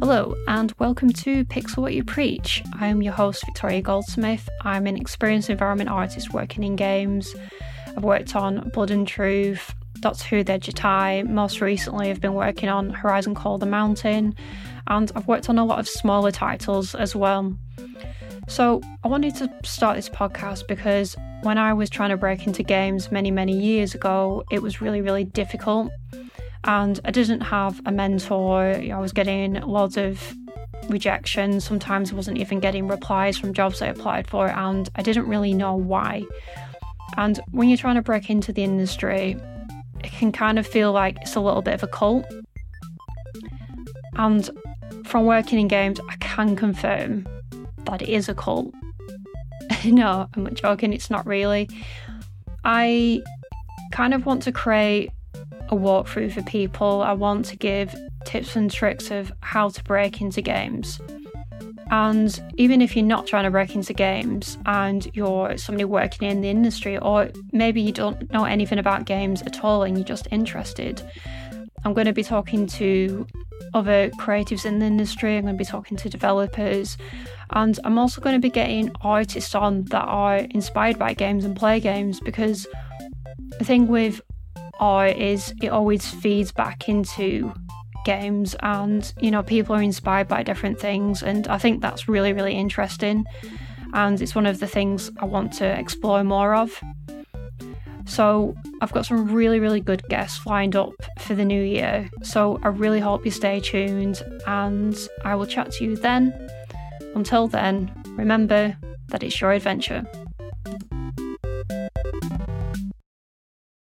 Hello, and welcome to Pixel What You Preach. I am your host, Victoria Goldsmith. I'm an experienced environment artist working in games. I've worked on Blood and Truth, Doctor Who The of Most recently, I've been working on Horizon Call the Mountain, and I've worked on a lot of smaller titles as well. So, I wanted to start this podcast because when I was trying to break into games many, many years ago, it was really, really difficult. And I didn't have a mentor. I was getting lots of rejection. Sometimes I wasn't even getting replies from jobs I applied for, and I didn't really know why. And when you're trying to break into the industry, it can kind of feel like it's a little bit of a cult. And from working in games, I can confirm that it is a cult. no, I'm joking, it's not really. I kind of want to create a walkthrough for people. I want to give tips and tricks of how to break into games. And even if you're not trying to break into games and you're somebody working in the industry, or maybe you don't know anything about games at all and you're just interested, I'm going to be talking to other creatives in the industry, I'm going to be talking to developers, and I'm also going to be getting artists on that are inspired by games and play games because the thing with art is it always feeds back into games and you know people are inspired by different things and I think that's really really interesting and it's one of the things I want to explore more of. So, I've got some really, really good guests lined up for the new year. So, I really hope you stay tuned and I will chat to you then. Until then, remember that it's your adventure.